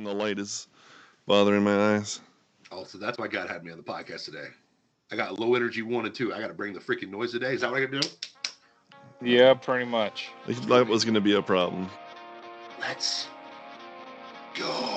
and the light is bothering my eyes. Oh, also, that's why God had me on the podcast today. I got low energy one and two. I got to bring the freaking noise today. Is that what I got to do? Yeah, pretty much. That was going to be a problem. Let's go.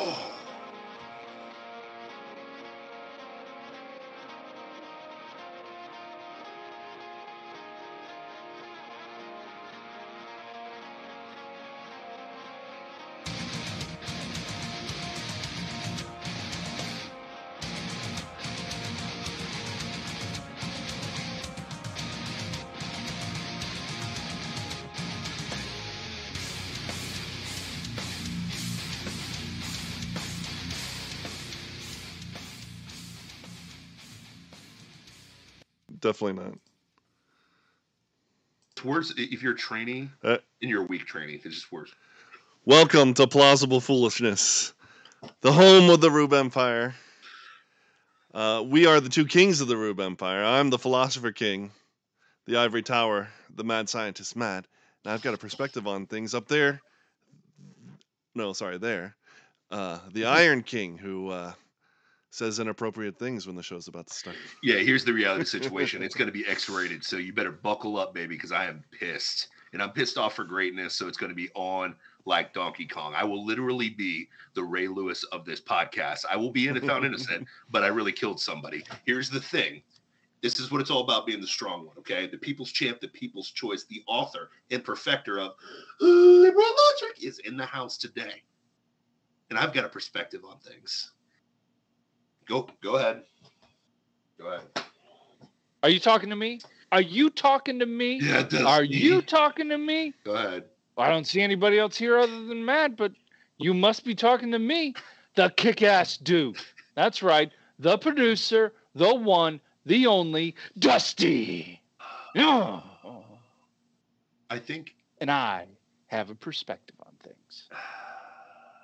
Definitely not. It's worse if you're training Uh, and you're a weak training. It's just worse. Welcome to Plausible Foolishness, the home of the Rube Empire. Uh, we are the two kings of the Rube Empire. I'm the Philosopher King, the Ivory Tower, the Mad Scientist Matt. Now I've got a perspective on things up there. No, sorry, there. Uh, the Iron King, who uh, says inappropriate things when the show's about to start. Yeah, here's the reality situation. It's going to be X-rated, so you better buckle up, baby, because I am pissed, and I'm pissed off for greatness. So it's going to be on like Donkey Kong. I will literally be the Ray Lewis of this podcast. I will be in it found innocent, but I really killed somebody. Here's the thing. This is what it's all about being the strong one, okay? The people's champ, the people's choice, the author and perfecter of liberal logic is in the house today. And I've got a perspective on things. Go go ahead. Go ahead. Are you talking to me? Are you talking to me? Yeah, it does. Are you talking to me? Go ahead. I don't see anybody else here other than Matt, but you must be talking to me, the kick ass dude. That's right. The producer, the one, the only, Dusty. Yeah. I think And I have a perspective on things.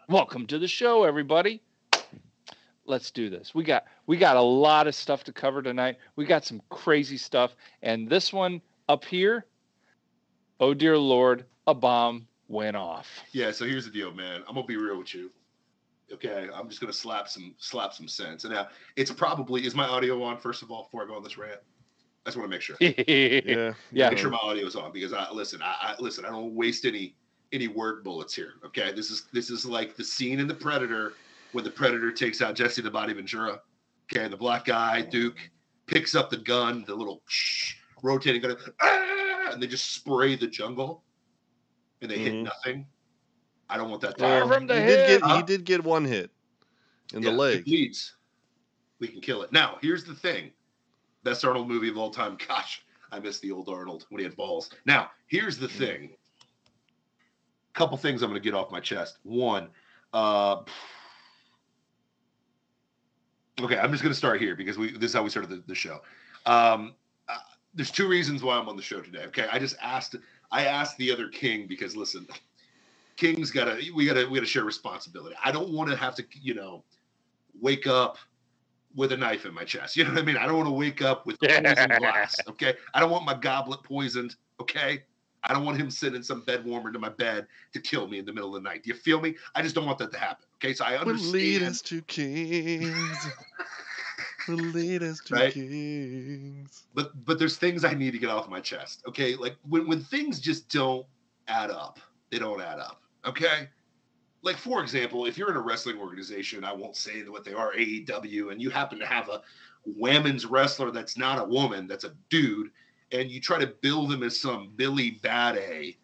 Welcome to the show, everybody. Let's do this. We got we got a lot of stuff to cover tonight. We got some crazy stuff. And this one up here, oh dear Lord, a bomb went off. yeah. So here's the deal, man. I'm gonna be real with you. Okay, I'm just gonna slap some slap some sense. And now it's probably is my audio on first of all before I go on this rant. I just want to make sure. Yeah. Yeah. Make sure my audio is on because I listen. I, I listen. I don't waste any any word bullets here. Okay, this is this is like the scene in the Predator when the Predator takes out Jesse the Body Ventura. Okay, the black guy Duke picks up the gun, the little shh, rotating gun, ah, and they just spray the jungle, and they hit Mhm. nothing. I don't want that to Fire happen. from the he did hip. get he did get one hit in Yeah, the leg. It bleeds. We can kill it. Now, here's the thing. Best Arnold movie of all time. Gosh, I miss the old Arnold when he had balls. Now, here's the thing. Couple things I'm going to get off my chest. One, uh, okay, I'm just going to start here because we this is how we started the, the show. Um, uh, there's two reasons why I'm on the show today. Okay, I just asked I asked the other king because listen, King's got to we got to we got to share responsibility. I don't want to have to you know wake up with a knife in my chest. You know what I mean? I don't want to wake up with poisoned glass. Okay, I don't want my goblet poisoned. Okay, I don't want him sending some bed warmer to my bed to kill me in the middle of the night. Do you feel me? I just don't want that to happen. Okay, so I Will lead understand. us to kings. Will lead us to Right. kings. but but there's things I need to get off my chest. Okay, like when when things just don't add up, they don't add up. Okay, like for example, if you're in a wrestling organization, I won't say what they are, AEW, and you happen to have a women's wrestler that's not a woman, that's a dude, and you try to build them as some Billy Bad A,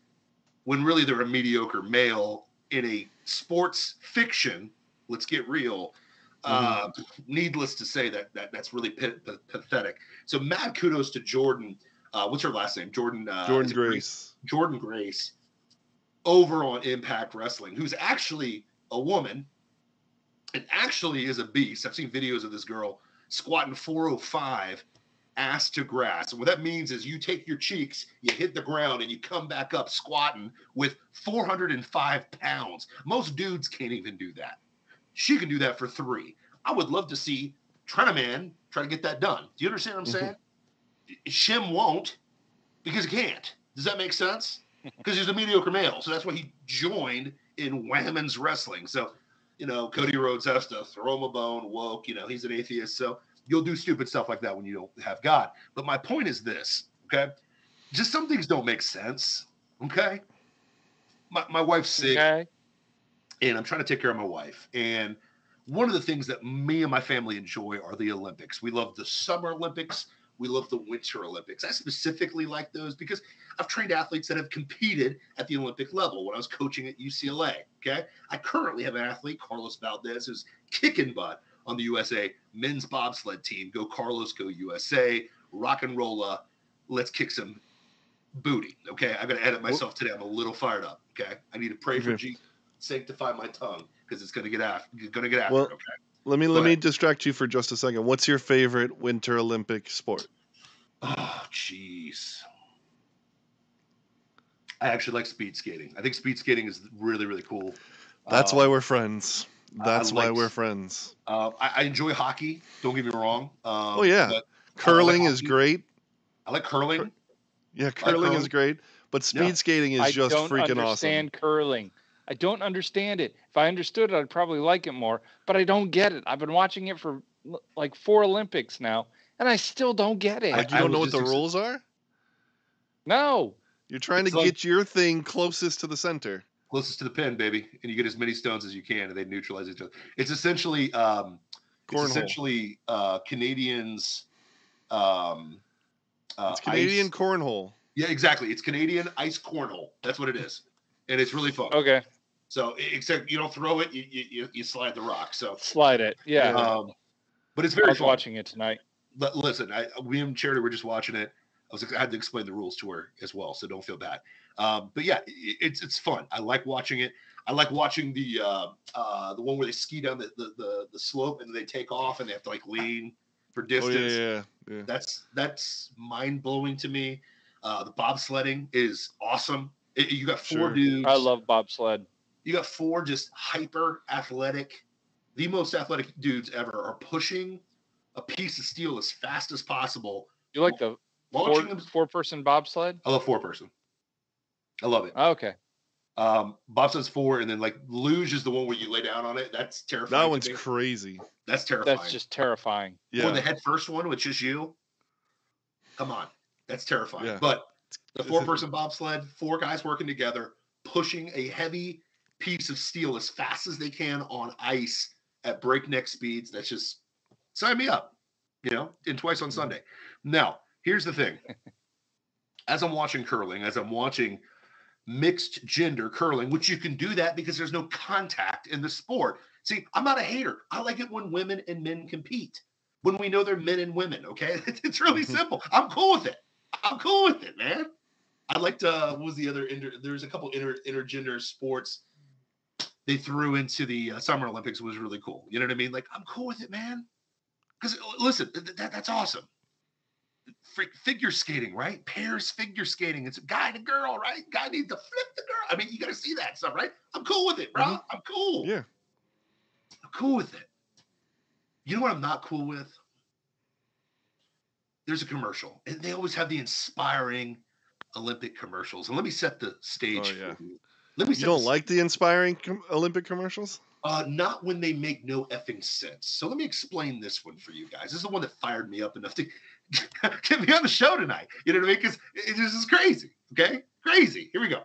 when really they're a mediocre male in a sports fiction. Let's get real. Uh, needless to say that, that that's really pa- pa- pathetic. So mad kudos to Jordynne. Uh, what's her last name? Jordynne. Uh, Jordynne it Grace. Jordynne Grace over on Impact Wrestling, who's actually a woman and actually is a beast. I've seen videos of this girl squatting 405 ass to grass. And what that means is you take your cheeks, you hit the ground, and you come back up squatting with 405 pounds. Most dudes can't even do that. She can do that for three. I would love to see Trina Man try to get that done. Do you understand what I'm mm-hmm. saying? Shim won't because he can't. Does that make sense? Because he's a mediocre male. So that's why he joined in women's wrestling. So you know, Cody Rhodes has to throw him a bone, woke, you know, he's an atheist. So you'll do stupid stuff like that when you don't have God. But my point is this, okay? Just some things don't make sense, okay? My, my wife's sick Okay. and I'm trying to take care of my wife. And one of the things that me and my family enjoy are the Olympics. We love the Summer Olympics. We love the Winter Olympics. I specifically like those because I've trained athletes that have competed at the Olympic level when I was coaching at UCLA. Okay. I currently have an athlete, Carlos Valdes, who's kicking butt on the USA men's bobsled team. Go Carlos, go USA, rock and rolla. Let's kick some booty. Okay. I'm going to edit myself today. I'm a little fired up. Okay. I need to pray for. Jesus sanctify my tongue because it's gonna get after gonna get after Well- okay Let me Go let me distract you for just a second. What's your favorite Winter Olympic sport? oh jeez i actually like speed skating i think speed skating is really really cool That's Um, why we're friends. That's I why we're friends. uh, I, I enjoy hockey don't get me wrong um, Oh, yeah. but Curling is great. i like curling Yeah, curling is curling. great, but speed Yeah. skating is I just don't freaking understand curling. I don't understand it. If I understood it, I'd probably like it more, but I don't get it. I've been watching it for like four Olympics now, and I still don't get it. awesome. Like you don't know what the ex- rules are? no. You're trying to like- get your thing closest to the center. closest to the pin baby and you get as many stones as you can and they neutralize each other it's essentially um it's essentially uh canadians um uh, It's Canadian ice- cornhole. Yeah, exactly. It's Canadian ice cornhole. That's what it is, and it's really fun. Okay. So, except you don't throw it, you you, you slide the rock. So, Slide it. Yeah. um, but it's very. I very was fun. watching it tonight. But listen, I, we and Charity were just watching it. I was I had to explain the rules to her as well, so don't feel bad. Um, but yeah, i- it's it's fun. I like watching it. I like watching the uh, uh, the one where they ski down the, the the the slope and they take off and they have to like lean for Oh distance. yeah, yeah, yeah. That's that's mind blowing to me. Uh, the bobsledding is awesome. It- you got four Sure. dudes. I love bobsled. You got four just hyper athletic, the most athletic dudes ever are pushing a piece of steel as fast as possible. You like the four, them. four person bobsled? I love four person. I love it. Okay. Um, Bob says four, and then like luge is the one where you lay down on it. That's terrifying. That one's crazy. That's terrifying. That's just terrifying. Yeah. Or the head first one, which is you. Come on, that's terrifying. Yeah. But the four person bobsled, four guys working together, pushing a heavy piece of steel as fast as they can on ice at breakneck speeds. That's just sign me up, you know, and twice on Sunday. Now, here's the thing. As I'm watching curling, as I'm watching mixed gender curling, which you can do that because there's no contact in the sport. See, I'm not a hater. I like it when women and men compete when we know they're men and women. Okay, it's really simple. I'm cool with it. I'm cool with it, man. I liked uh, what was the other inter? There's a couple inter intergender sports they threw into the uh, Summer Olympics was really cool. You know what I mean? Like I'm cool with it, man. Because listen, th- that, that's awesome. Freak figure skating, right? Pairs figure skating. It's a guy and a girl, right? Guy needs to flip the girl. I mean, you got to see that stuff, right? I'm cool with it, bro. Mhm. I'm cool. Yeah. I'm cool with it. You know what I'm not cool with? There's a commercial, and they always have the inspiring Olympic commercials. And let me set the stage Oh, yeah. for you. Let me You don't the like the inspiring com- Olympic commercials? uh, not when they make no effing sense. So let me explain this one for you guys. This is the one that fired me up enough to get me on the show tonight. You know what I mean? Because it, this is crazy. Okay, crazy. Here we go.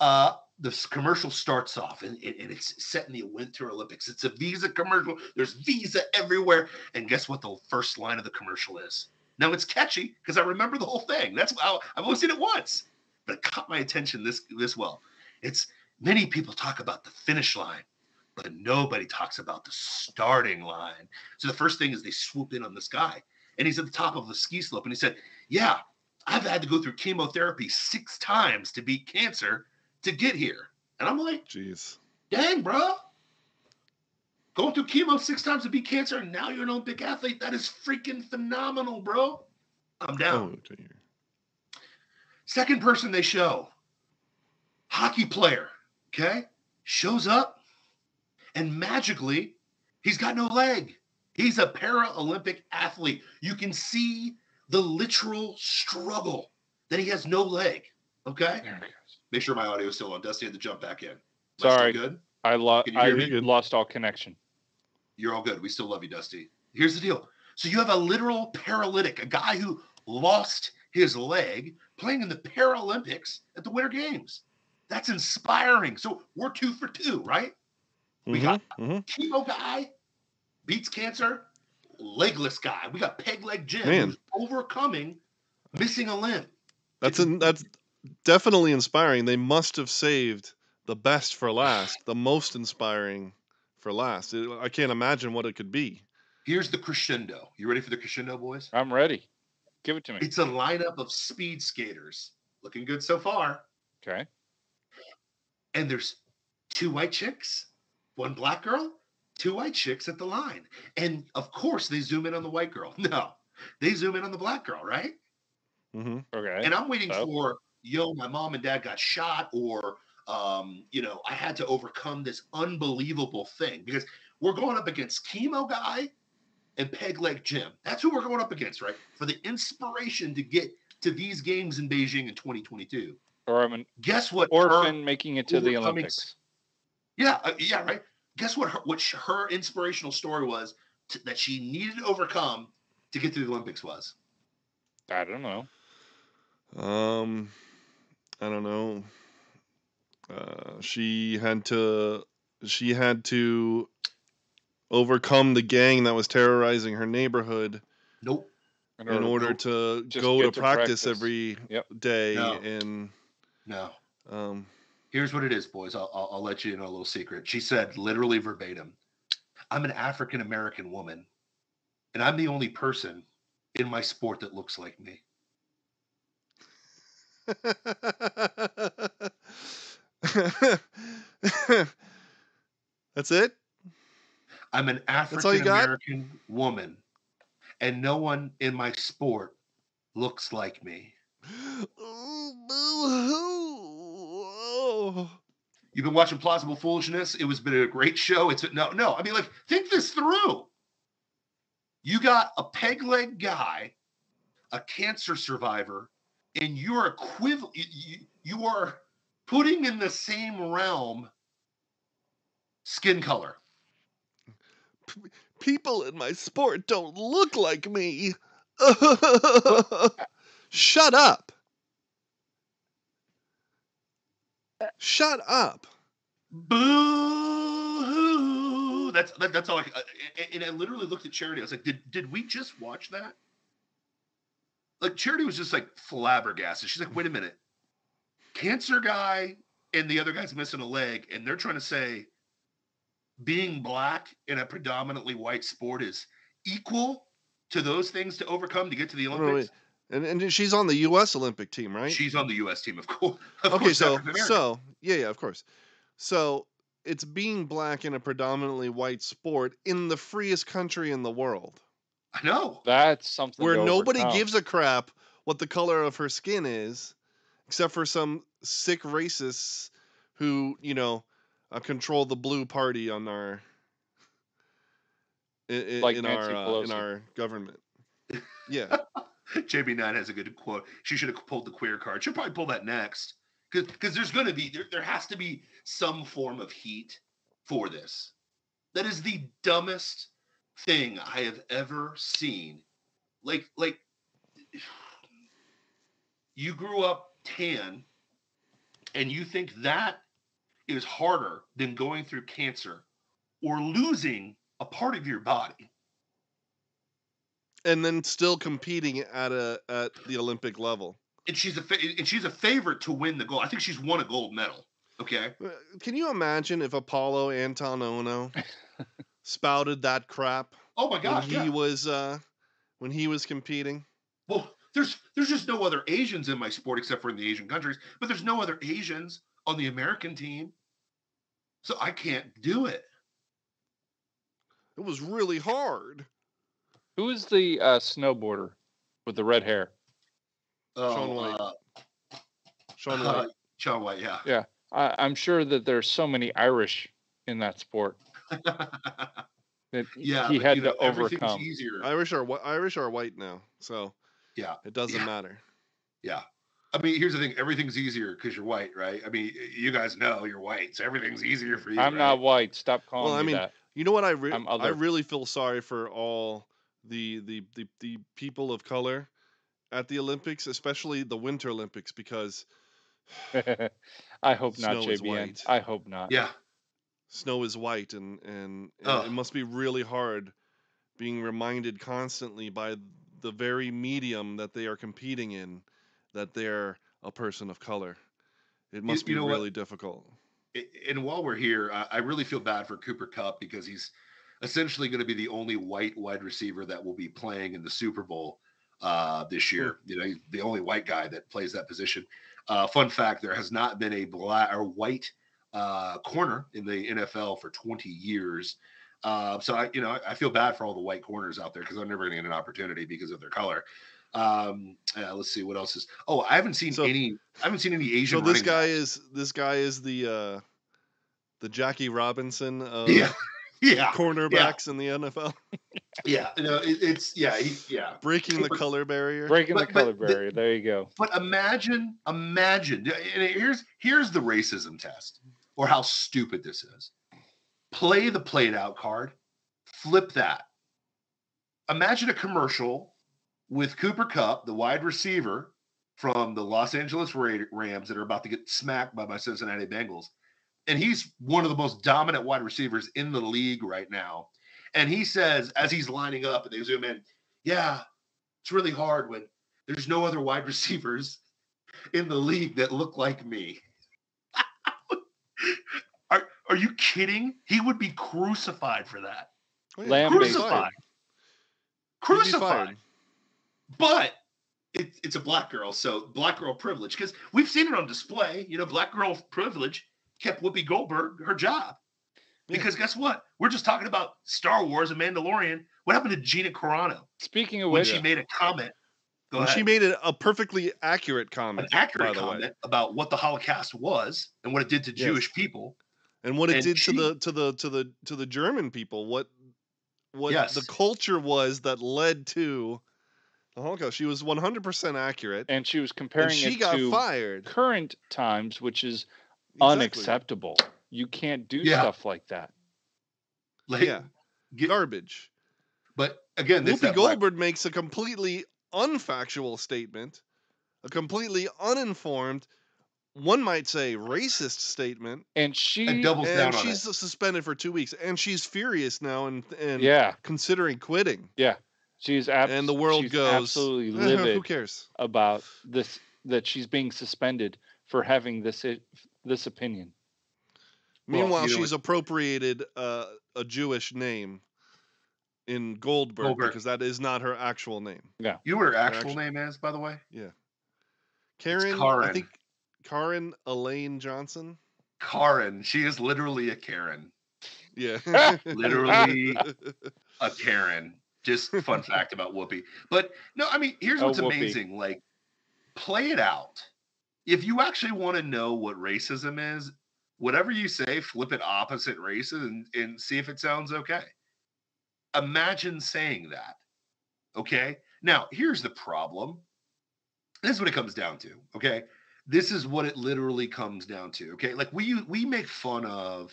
Uh, this commercial starts off, and, and, and it's set in the Winter Olympics. It's a Visa commercial. There's Visa everywhere, and guess what? The first line of the commercial is. Now it's catchy because I remember the whole thing. That's how I've only seen it once, but it caught my attention this this well. It's many people talk about the finish line but nobody talks about the starting line. So the first thing is they swoop in on this guy, and he's at the top of the ski slope, and he said, "Yeah, I've had to go through chemotherapy six times to beat cancer to get here." And I'm like, Jeez. "Dang, bro." Going through chemo six times to beat cancer, and now you're an Olympic athlete. That is freaking phenomenal, bro. I'm down. Oh. Second person they show, hockey player, okay, shows up and magically he's got no leg. He's a Paralympic athlete. You can see the literal struggle that he has no leg. Okay, There it goes. make sure my audio is still on. Dusty had to jump back in. Am Sorry. still good? I, lo- you I me? Good. lost all connection. You're all good. We still love you, Dusty. Here's the deal. So you have a literal paralytic, a guy who lost his leg playing in the Paralympics at the Winter Games. That's inspiring. So we're two for two, right? We Mhm, got mhm. chemo guy beats cancer, legless guy. We got peg leg Jim Man. who's overcoming missing a limb. That's an, that's definitely inspiring. They must have saved the best for last, the most inspiring for last. It- I can't imagine what it could be. Here's the crescendo. You ready for the crescendo, boys? I'm ready. Give it to me. It's a lineup of speed skaters. Looking good so far. Okay. And there's two white chicks, one black girl, two white chicks at the line. And of course, they zoom in on the white girl. No, they zoom in on the black girl, right? Mm-hmm. Okay. And I'm waiting Oh. for, yo, my mom and dad got shot, or, um, you know, I had to overcome this unbelievable thing because we're going up against Chemo Guy and Peg Leg Jim. That's who we're going up against, right? For the inspiration to get to these games in Beijing in 2022. Or I'm an Guess what? her- orphan making it to the Olympics. Yeah, uh, yeah, right. Guess what? Her, what sh- her inspirational story was t- that she needed to overcome to get to the Olympics was. I don't know. Um, I don't know. Uh, she had to. She had to overcome the gang that was terrorizing her neighborhood Nope. In in order nope. to go to to practice, practice. every Yep. day No. and No. um Here's what it is, boys. I'll, I'll, I'll let you in on a little secret. She said, literally verbatim, I'm an African American woman, and I'm the only person in my sport that looks like me. That's it? I'm an African? American woman, and no one in my sport looks like me. Oh, boo-hoo. You've been watching Plausible Foolishness. It was been a great show. It's no, no. I mean, like, think this through. You got a peg leg guy, a cancer survivor, and you're equivalent. You, you, you are putting in the same realm skin color. People in my sport don't look like me. Shut up. Shut up. Boo! That's that, that's all. I, uh, and I literally looked at Charity. I was like, "Did did we just watch that?" Like Charity was just like flabbergasted. She's like, "Wait a minute, cancer guy and the other guy's missing a leg, and they're trying to say being black in a predominantly white sport is equal to those things to overcome to get to the Wait, wait, Olympics." And and she's on the U.S. Olympic team, right? She's on the U.S. team, of course. Of okay, course, so so yeah, yeah, of course. So it's being black in a predominantly white sport in the freest country in the world, I know. That's something where nobody overcome. gives a crap what the color of her skin is, except for some sick racists who you know uh, control the blue party on our in, Like in our uh, in our government. Yeah. JB9 has a good quote. She should have pulled the queer card. She'll probably pull that next. Because there's going to be, there, there has to be some form of heat for this. That is the dumbest thing I have ever seen. Like, like, you grew up tan and you think that is harder than going through cancer or losing a part of your body. And then still competing at a at the Olympic level. and she's a fa- and she's a favorite to win the gold. I think she's won a gold medal. Okay, Uh, Can you imagine if Apolo Anton Ohno spouted that crap oh my when gosh, he yeah. was uh when he was competing? Well, there's there's just no other Asians in my sport except for in the Asian countries, but there's no other Asians on the American team, so I can't do it. It was really hard. Who is the uh, snowboarder with the red hair? Shaun White. uh, Shaun uh, White. Shaun White, yeah. I, I'm sure that there's so many Irish in that sport that yeah, he had you know, to everything's overcome. Easier. Irish are Irish are white now, so Yeah. it doesn't Yeah. matter. Yeah. I mean, here's the thing: everything's easier because you're white, right? I mean, you guys know you're white, so everything's easier for you. I'm right? not white. Stop calling Well, I mean, that. You know what? I re- I'm I really feel sorry for all the, the the the people of color at the Olympics, especially the Winter Olympics, because I hope not, Snow is JBN. white. I hope not. Yeah, snow is white, and and, and Ugh. it must be really hard being reminded constantly by the very medium that they are competing in that they're a person of color. It must you be know what? really difficult. And while we're here, I, I really feel bad for Cooper Kupp because he's essentially going to be the only white wide receiver that will be playing in the Super Bowl uh, this year. You know, the only white guy that plays that position. Uh, fun fact: there has not been a black or white uh, corner in the NFL for 20 years. Uh, so I, you know, I feel bad for all the white corners out there because they're never going to get an opportunity because of their color. Um, uh, let's see what else is. Oh, I haven't seen So- any. I haven't seen any Asian. So this guy backs. is this guy is the uh, the Jackie Robinson of Yeah, yeah, cornerbacks in the NFL, yeah. No, it, it's yeah, he, yeah. breaking the Cooper- color barrier. Breaking the But- but color the- barrier. There you go. But imagine, imagine. and here's here's the racism test, or how stupid this is. Play the played out card, flip that. Imagine a commercial with Cooper Kupp, the wide receiver from the Los Angeles Rams that are about to get smacked by my Cincinnati Bengals. And he's one of the most dominant wide receivers in the league right now. And he says, as he's lining up and they zoom in, yeah, it's really hard when there's no other wide receivers in the league that look like me. are, are you kidding? He would be crucified for that. Lamb he'd be based. Crucified. fired. He'd be Crucified. But it, it's a black girl, so black girl privilege. Because we've seen it on display. You know, black girl privilege kept Whoopi Goldberg her job. Yeah. Because guess what? We're just talking about Star Wars and Mandalorian. What happened to Gina Carano Speaking of when which, she made a comment? Go And ahead. she made it a perfectly accurate an comment, accurate by the way. comment about what the Holocaust was and what it did to Yes. Jewish people. and what it And did she- to the to the to the to the German people, what what Yes. the culture was that led to the Holocaust. She was 100% accurate, and she was comparing and she it got to fired. current times, which is Exactly. unacceptable. You can't do Yeah. stuff like that. Like, Yeah, get- garbage. but again, it's Whoopi that black- Goldberg makes a completely unfactual statement, a completely uninformed, one might say racist statement, And she, and doubles down and on she's it. suspended for two weeks, and she's furious now and and yeah, considering quitting. Yeah, she's ab- and the world goes, absolutely "Eh, livid Who cares? about this that she's being suspended for having this i- this opinion. Meanwhile, you know she's appropriated uh, a Jewish name in Goldberg, Goldberg. because that is not her actual name. Yeah. You know what her actual actually- name is, by the way? Yeah. Karen, I Karen. think Caryn Elaine Johnson. Karen. She is literally a Karen. Yeah. Literally a Karen. Just fun fact about Whoopi. But no, I mean, here's Oh, what's Whoopi. amazing. Like, play it out. If you actually want to know what racism is, whatever you say, flip it opposite races and, and see if it sounds okay. Imagine saying that. Okay. Now, here's the problem. This is what it comes down to. Okay. This is what it literally comes down to. Okay. Like we we make fun of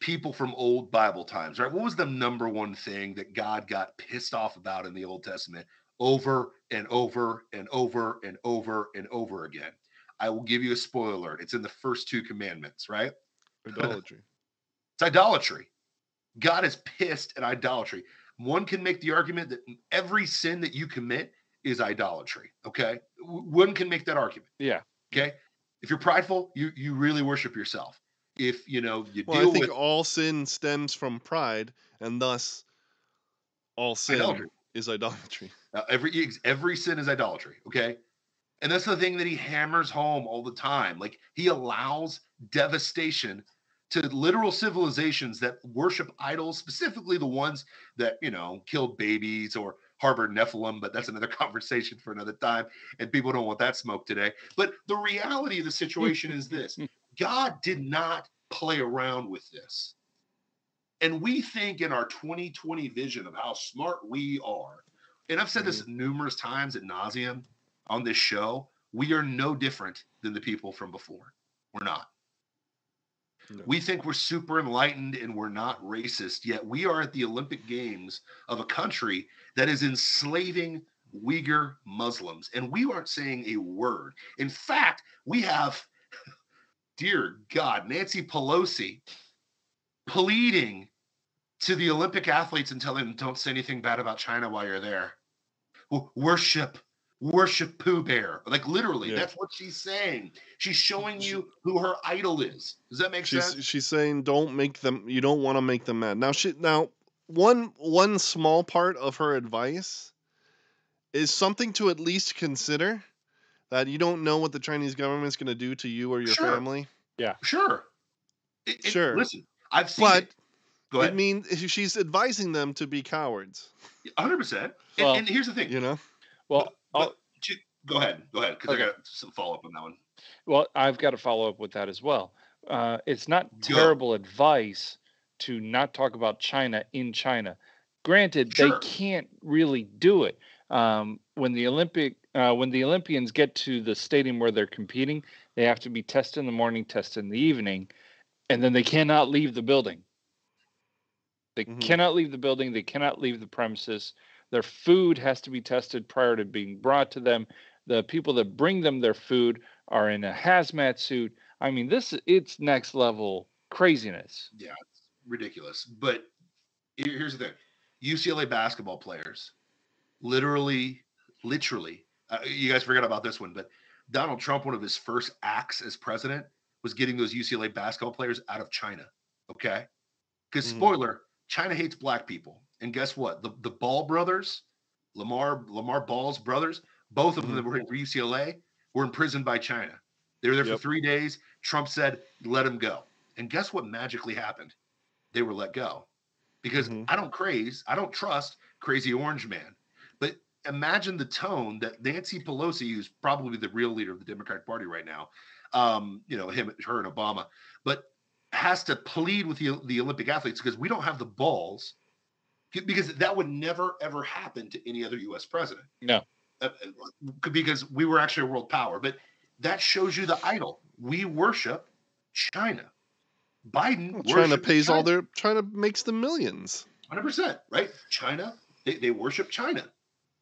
people from old Bible times, right? What was the number one thing that God got pissed off about in the Old Testament over and over and over and over and over again? I will give you a spoiler alert. It's in the first two commandments, right? Idolatry. It's idolatry. God is pissed at idolatry. One can make the argument that every sin that you commit is idolatry. Okay. One can make that argument. Yeah. Okay. If you're prideful, you you really worship yourself. If you know you Well, deal I think with all sin stems from pride, and thus all sin Idolatry. is idolatry. Uh, every every sin is idolatry. Okay, and that's the thing that he hammers home all the time. Like he allows devastation to literal civilizations that worship idols, specifically the ones that you know killed babies or harbored Nephilim. But that's another conversation for another time, and people don't want that smoke today. But the reality of the situation is this: God did not play around with this. And we think in our 2020 vision of how smart we are, and I've said this mm-hmm. numerous times at nauseum on this show. we are no different than the people from before. We're not. No. We think we're super enlightened and we're not racist, yet we are at the Olympic Games of a country that is enslaving Uyghur Muslims, and we aren't saying a word. In fact, we have, dear God, Nancy Pelosi pleading to the Olympic athletes and telling them, don't say anything bad about China while you're there. W- Worship, worship Pooh Bear. Like literally, Yeah. that's what she's saying. She's showing you who her idol is. Does that make she's sense? she's saying don't make them you don't want to make them mad now she now one one small part of her advice is something to at least consider that you don't know what the chinese government's going to do to you or your Sure. family Yeah, Sure. It- it- Sure. Listen, I've seen but it. Go it ahead. means she's advising them to be cowards 100%. And, Well, and here's the thing. you know Well, But- I'll, Ju- Go ahead. Go ahead. Because Okay. I got some follow up on that one. Well, I've got to follow up with that as well. Uh, it's not Go. terrible advice to not talk about China in China. Granted, Sure. they can't really do it. Um, when the Olympic, uh, when the Olympians get to the stadium where they're competing, they have to be tested in the morning, tested in the evening, and then they cannot leave the building. They Mhm. cannot leave the building. They cannot leave the premises. Their food has to be tested prior to being brought to them. The people that bring them their food are in a hazmat suit. I mean, this is it's next level craziness. Yeah, it's ridiculous. But here's the thing UCLA basketball players literally, literally, uh, you guys forgot about this one, but Donald Trump, one of his first acts as president was getting those UCLA basketball players out of China. Okay. Because, Mhm. spoiler, China hates black people. And guess what? The, the Ball brothers, Lamar, Lamar Ball's brothers, both of them Mhm. that were for UCLA were imprisoned by China. They were there Yep. for three days. Trump said, let them go. And guess what magically happened? They were let go. Because Mhm. I don't craze, I don't trust crazy orange man. But imagine the tone that Nancy Pelosi, who's probably the real leader of the Democratic Party right now, um, you know, him, her, and Obama, but has to plead with the, the Olympic athletes because we don't have the balls, because that would never ever happen to any other U.S. president. No. Uh, uh, because we were actually a world power. But that shows you the idol. We worship China. Biden Well, China worships pays all their China makes the millions. Hundred percent, right? China, they, they worship China,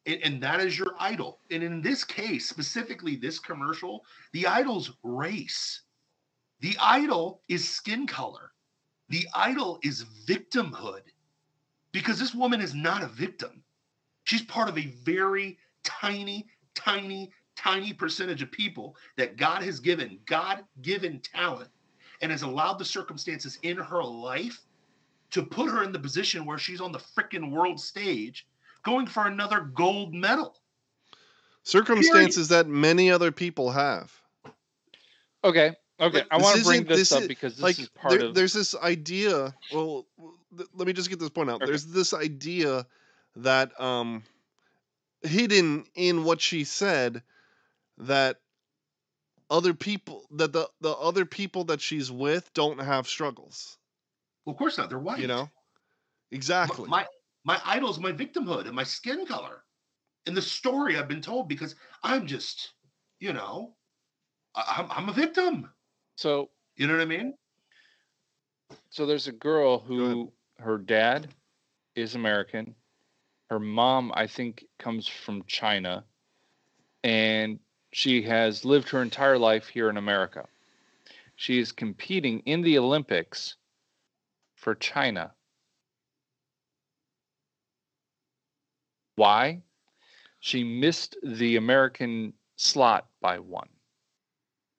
and, and that is your idol. And in this case, specifically this commercial, the idol's race. The idol is skin color. The idol is victimhood, because this woman is not a victim. She's part of a very tiny, tiny, tiny percentage of people that God has given God-given talent, and has allowed the circumstances in her life to put her in the position where she's on the freaking world stage going for another gold medal. Circumstances that many other people have. Okay, okay. Like, I want to bring this, this up is- because this like is part there- of. there's this idea well th- let me just get this point out Okay. there's this idea that um hidden in what she said that other people that the the other people that she's with don't have struggles Well, of course not. They're white. you know exactly my my idol's my victimhood and my skin color, and the story I've been told because I'm just, you know, I, I'm I'm a victim. So You know what I mean? so there's a girl who her dad is American. Her mom, I think, comes from China, and she has lived her entire life here in America. She is competing in the Olympics for China. Why? She missed the American slot by one.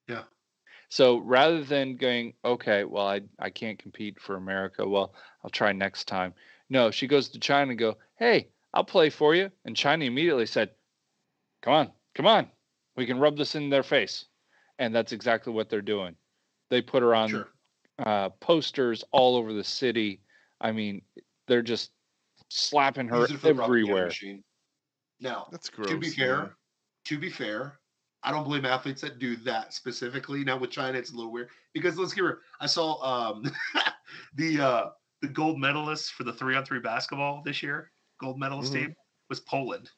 Yeah. So rather than going, okay, well, I, I can't compete for America. Well, I'll try next time. No, she goes to China and go, hey, I'll play for you. And China immediately said, come on, come on. We can rub this in their face. And that's exactly what they're doing. They put her on Sure. uh, posters all over the city. I mean, they're just slapping her Use it for the propaganda everywhere. Now, that's gross to be yeah. fair, to be fair, I don't blame athletes that do that specifically. Now with China, it's a little weird because let's get real. I saw um the uh the gold medalists for the three on three basketball this year, gold medalist Mhm. team was Poland.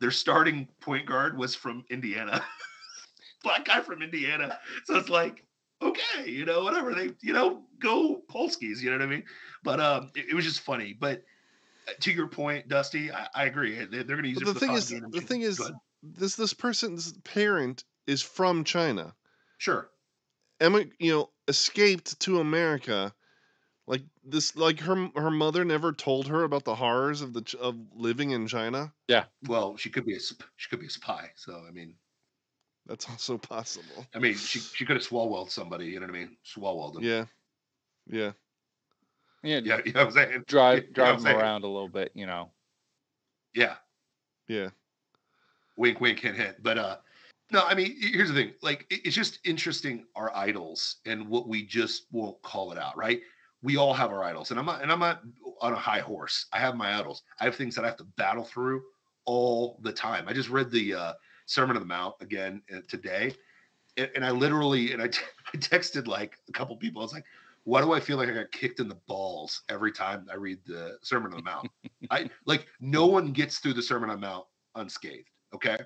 Their starting point guard was from Indiana. black guy from Indiana. So it's like, okay, you know, whatever. They, you know, go Polskis, you know what I mean? But um, it, it was just funny. But uh, to your point, Dusty, I, I agree. They, are going to use But it the for thing is, the thing is, Go ahead. This this person's parent is from China. sure. Emma, you know, escaped to America. Like this, like her her mother never told her about the horrors of the of living in China. Yeah. Well, she could be a she could be a spy. So I mean, That's also possible. I mean, she she could have swallowed somebody. You know what I mean? Swallowed them. Yeah, yeah. Yeah, Yeah, you know what I'm saying? drive you know drive them saying? around a little bit, you know. Yeah. Yeah. Wink, wink, hint, hint. But uh, no, I mean, here's the thing. Like, it's just interesting our idols and what we just won't call it out, right? We all have our idols, and I'm not, and I'm not on a high horse. I have my idols. I have things that I have to battle through all the time. I just read the uh, Sermon on the Mount again uh, today, and, and I literally and I, t- I texted like a couple people. I was like, "Why do I feel like I got kicked in the balls every time I read the Sermon on the Mount?" I like no one gets through the Sermon on the Mount unscathed. Okay.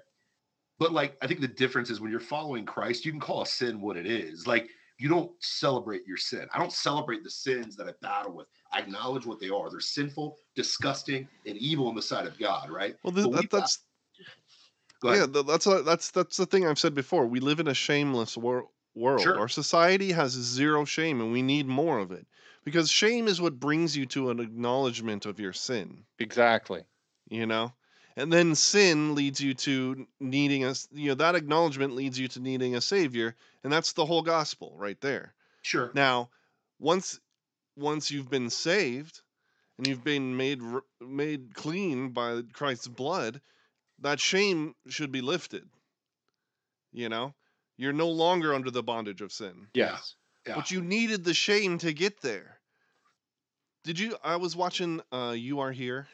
But like, I think the difference is when you're following Christ, you can call a sin what it is. Like, you don't celebrate your sin. I don't celebrate the sins that I battle with. I acknowledge what they are. They're sinful, disgusting, and evil in the sight of God, right? Well, th- But we that, that's Go ahead. yeah. That's a, that's that's the thing I've said before. We live in a shameless wor- world. Sure. Our society has zero shame, and we need more of it because shame is what brings you to an acknowledgement of your sin. Exactly. you know and then sin leads you to needing us you know that acknowledgement leads you to needing a savior and that's the whole gospel right there Sure. now once once you've been saved and you've been made made clean by Christ's blood that shame should be lifted you know you're no longer under the bondage of sin Yeah. Yes. Yeah. but you needed the shame to get there did you i was watching uh you are here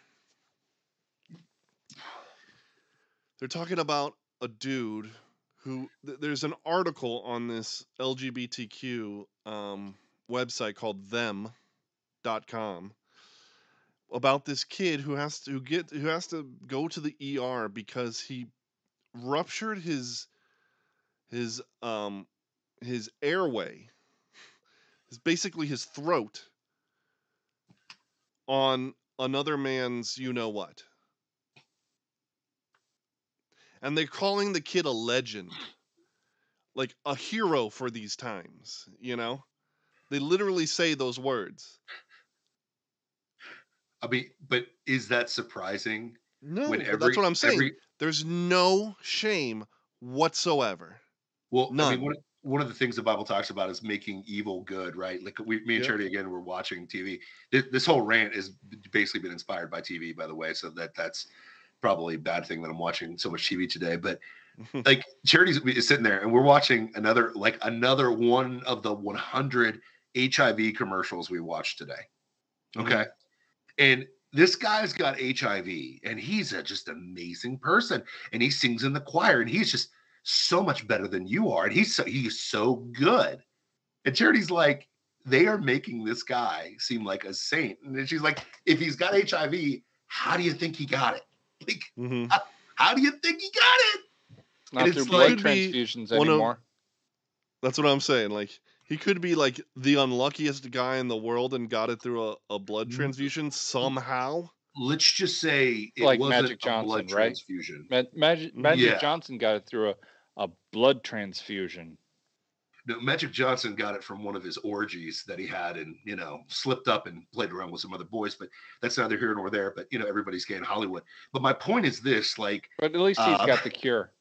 they're talking about a dude who th- there's an article on this lgbtq um, website called them.com about this kid who has to get who has to go to the er because he ruptured his his um his airway is basically his throat on another man's you know what and they're calling the kid a legend like a hero for these times you know they literally say those words I mean, but is that surprising? no every, that's what i'm saying every- there's no shame whatsoever well, I mean, one, one of the things the Bible talks about is making evil good, right? Like we, me and Yep. Charity again, we're watching TV. This, this whole rant has basically been inspired by TV, by the way. So that that's probably a bad thing that I'm watching so much TV today. But like Charity's is sitting there and we're watching another like another one of the 100 HIV commercials we watched today. Mhm. Okay. And this guy's got HIV and he's a just amazing person and he sings in the choir and he's just so much better than you are and he's so he's so good. And Charity's like they are making this guy seem like a saint. And she's like if he's got HIV, how do you think he got it? Like Mhm. how do you think he got it? Not it's through like- blood Could transfusions one of- anymore. That's what I'm saying. Like he could be like the unluckiest guy in the world and got it through a, a blood Mm. transfusion somehow. Let's just say it Like wasn't Magic a Johnson, blood right? transfusion. Ma- Magic, Magic Yeah. Johnson got it through a, a blood transfusion. No, Magic Johnson got it from one of his orgies that he had and, you know, slipped up and played around with some other boys, but that's neither here nor there. But, you know, everybody's gay in Hollywood. But my point is this like, But at least he's Uh, got the cure.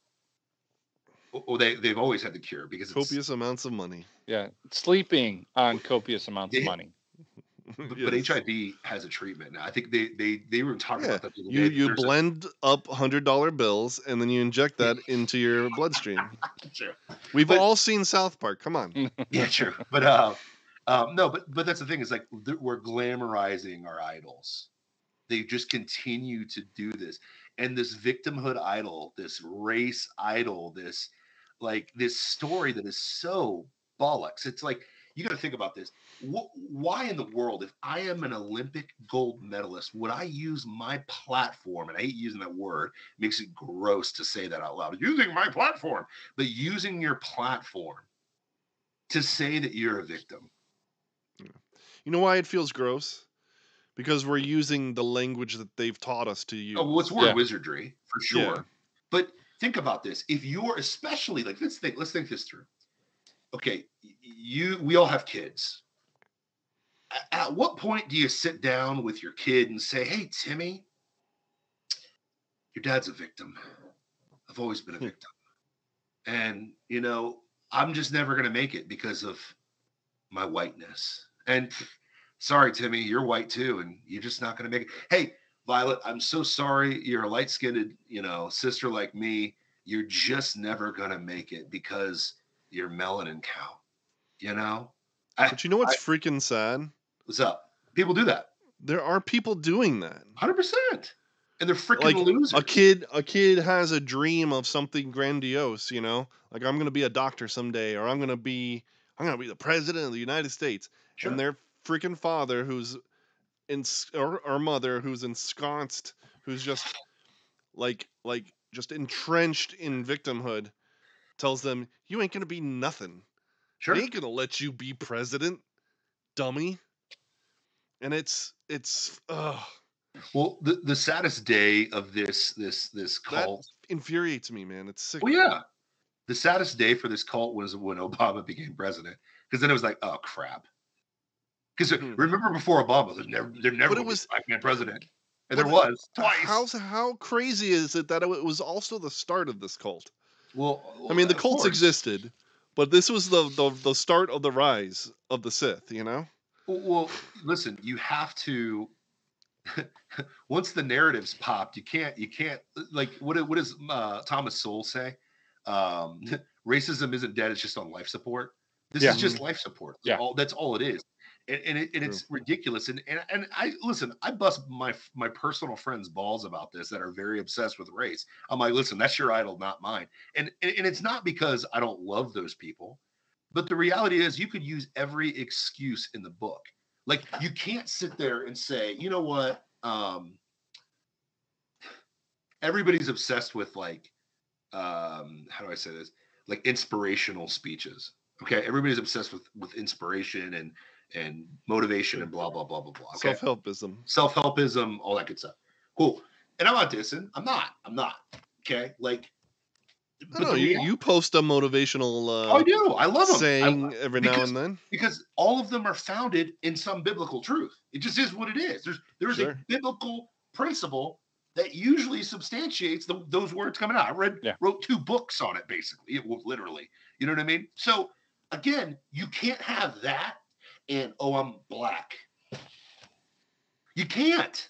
well, they, they've always had the cure because it's, Copious amounts of money. Yeah. Sleeping on copious amounts of money. but, Yes. but HIV has a treatment now. I think they, they, they were talking Yeah, about that. the other You day. you There's a- blend up hundred dollar bills and then you inject that into your bloodstream. Sure. We've But- all seen South Park. Come on. yeah, true. But uh, um, no, but but that's the thing is like we're glamorizing our idols. They just continue to do this, and this victimhood idol, this race idol, this like this story that is so bollocks. It's like you got to think about this. Wh- why in the world, if I am an Olympic gold medalist, would I use my platform? And I hate using that word; it makes it gross to say that out loud. Using my platform, but using your platform to say that you're a victim. You know why it feels gross? Because we're using the language that they've taught us to use. Oh, well, it's word Yeah. wizardry for sure. Yeah. But think about this: if you're especially like, let's think, let's think this through. Okay, you, we all have kids. At what point do you sit down with your kid and say, "Hey, Timmy, your dad's a victim. I've always been a Hmm. victim, and you know, I'm just never going to make it because of my whiteness." And sorry, Timmy, you're white too, and you're just not going to make it. Hey, Violet, I'm so sorry. You're a light skinned, you know, sister like me. You're just never going to make it because you're melanin cow. You know? I, But you know what's freaking sad? What's up? People do that. There are people doing that. 100%. And they're freaking Like losers. a kid, a kid has a dream of something grandiose. You know, like I'm gonna be a doctor someday, or I'm gonna be, I'm gonna be the president of the United States. Sure. And their freaking father, who's in, or, or mother, who's ensconced, who's just like, like just entrenched in victimhood, tells them, "You ain't gonna be nothing." sure. They ain't gonna let you be president, dummy. And it's it's uh Well, the, the saddest day of this this this that cult. infuriates me, man. It's sick. Well, yeah. The saddest day for this cult was when Obama became president. Because then it was like, oh crap. Because Hmm. remember before Obama, there's never there never But was a black man president. And there was twice. How how crazy is it that it was also the start of this cult? well, I mean, the cults course. existed, but this was the, the the start of the rise of the Sith. You know? Well, listen, you have to. once the narratives popped, you can't. You can't. Like, what? what does uh, Thomas Sowell say? Um, racism isn't dead; it's just on life support. This Yeah. is just life support. Yeah. All, that's all it is. And, and, it, and it's ridiculous. And, and and I listen. I bust my my personal friends' balls about this that are very obsessed with race. I'm like, listen, that's your idol, not mine. And and, and it's not because I don't love those people, but the reality is, you could use every excuse in the book. Like you can't sit there and say, you know what? Um, everybody's obsessed with like, um, how do I say this? Like inspirational speeches. Okay, everybody's obsessed with with inspiration and and motivation and blah blah blah blah blah. Okay, Self helpism. self helpism, all that good stuff. Cool. And I'm not dissing. I'm not. I'm not. Okay, like. I but don't know. You, you post a motivational Oh, I uh, do. I love them. saying every now because- and then. because all of them are founded in some biblical truth. It just is what it is. There's there's Sure. a biblical principle that usually substantiates the, those words coming out. I read Yeah. wrote two books on it basically, it, well, literally. You know what I mean? So again, you can't have that and oh, I'm black. You can't.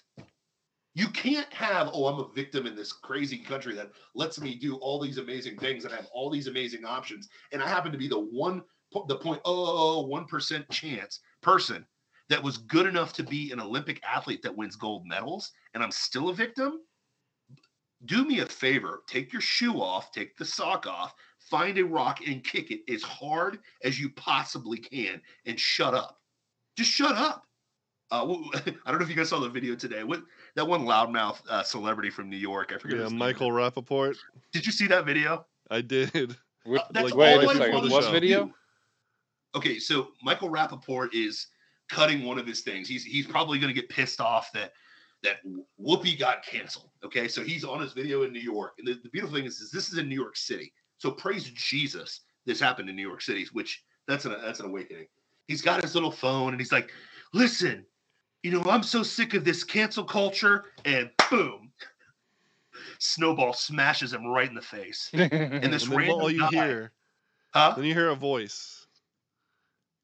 You can't have, oh, I'm a victim in this crazy country that lets me do all these amazing things and I have all these amazing options. And I happen to be the one, the point, oh, one percent chance person that was good enough to be an Olympic athlete that wins gold medals, and I'm still a victim. Do me a favor, take your shoe off, take the sock off, find a rock and kick it as hard as you possibly can, and shut up. Just shut up. Uh, I don't know if you guys saw the video today. What that one loudmouth uh, celebrity from New York? I forget. Yeah, his name. Michael Rapaport. Did you see that video? I did. Which, Uh, that's like, wait all a I second. What video? Okay, so Michael Rapaport is cutting one of his things. He's he's probably going to get pissed off that that Whoopi got canceled. Okay, so he's on his video in New York, and the, the beautiful thing is, is this is in New York City. So praise Jesus, this happened in New York City, which that's an that's an awakening. He's got his little phone, and he's like, "Listen, you know, I'm so sick of this cancel culture," and boom, snowball smashes him right in the face. And this And random all you guy, hear, huh? then you hear a voice.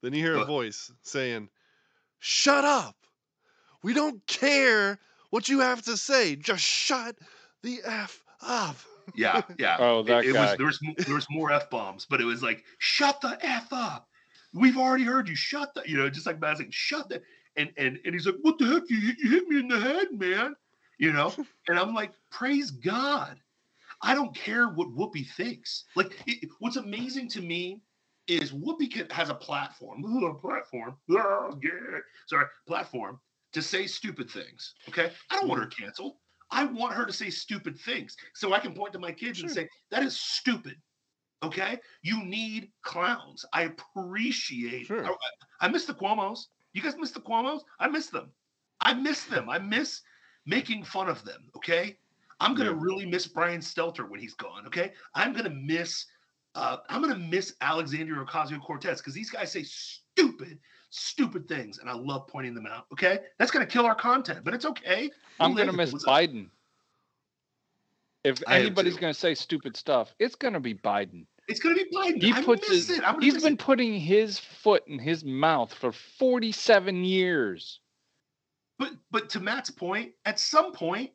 Then you hear a voice saying, "Shut up! We don't care what you have to say. Just shut the f up." Yeah, yeah. Oh, that it, it guy. was there was there was more f bombs, but it was like shut the f up. We've already heard you. Shut the you know just like Matt's like shut the and and and he's like what the heck you hit- you hit me in the head man you know and I'm like praise God. I don't care what Whoopi thinks. Like it, what's amazing to me is Whoopi can, has a platform, a platform, oh, yeah, sorry, platform to say stupid things. Okay, I don't want her canceled. I want her to say stupid things so I can point to my kids Sure. and say that is stupid. Okay, you need clowns. I appreciate. Sure. I, I miss the Cuomo's. You guys miss the Cuomo's? I miss them. I miss them. I miss making fun of them. Okay, I'm gonna Yeah. really miss Brian Stelter when he's gone. Okay, I'm gonna miss. Uh, I'm gonna miss Alexandria Ocasio Cortez because these guys say stupid, stupid things, and I love pointing them out. Okay, that's gonna kill our content, but it's okay. I'm gonna miss it. Up? Biden. If I anybody's gonna say stupid stuff, it's gonna be Biden. It's gonna be Biden. He I puts his- it. He's been it. putting his foot in his mouth for 47 years. But but to Matt's point, at some point,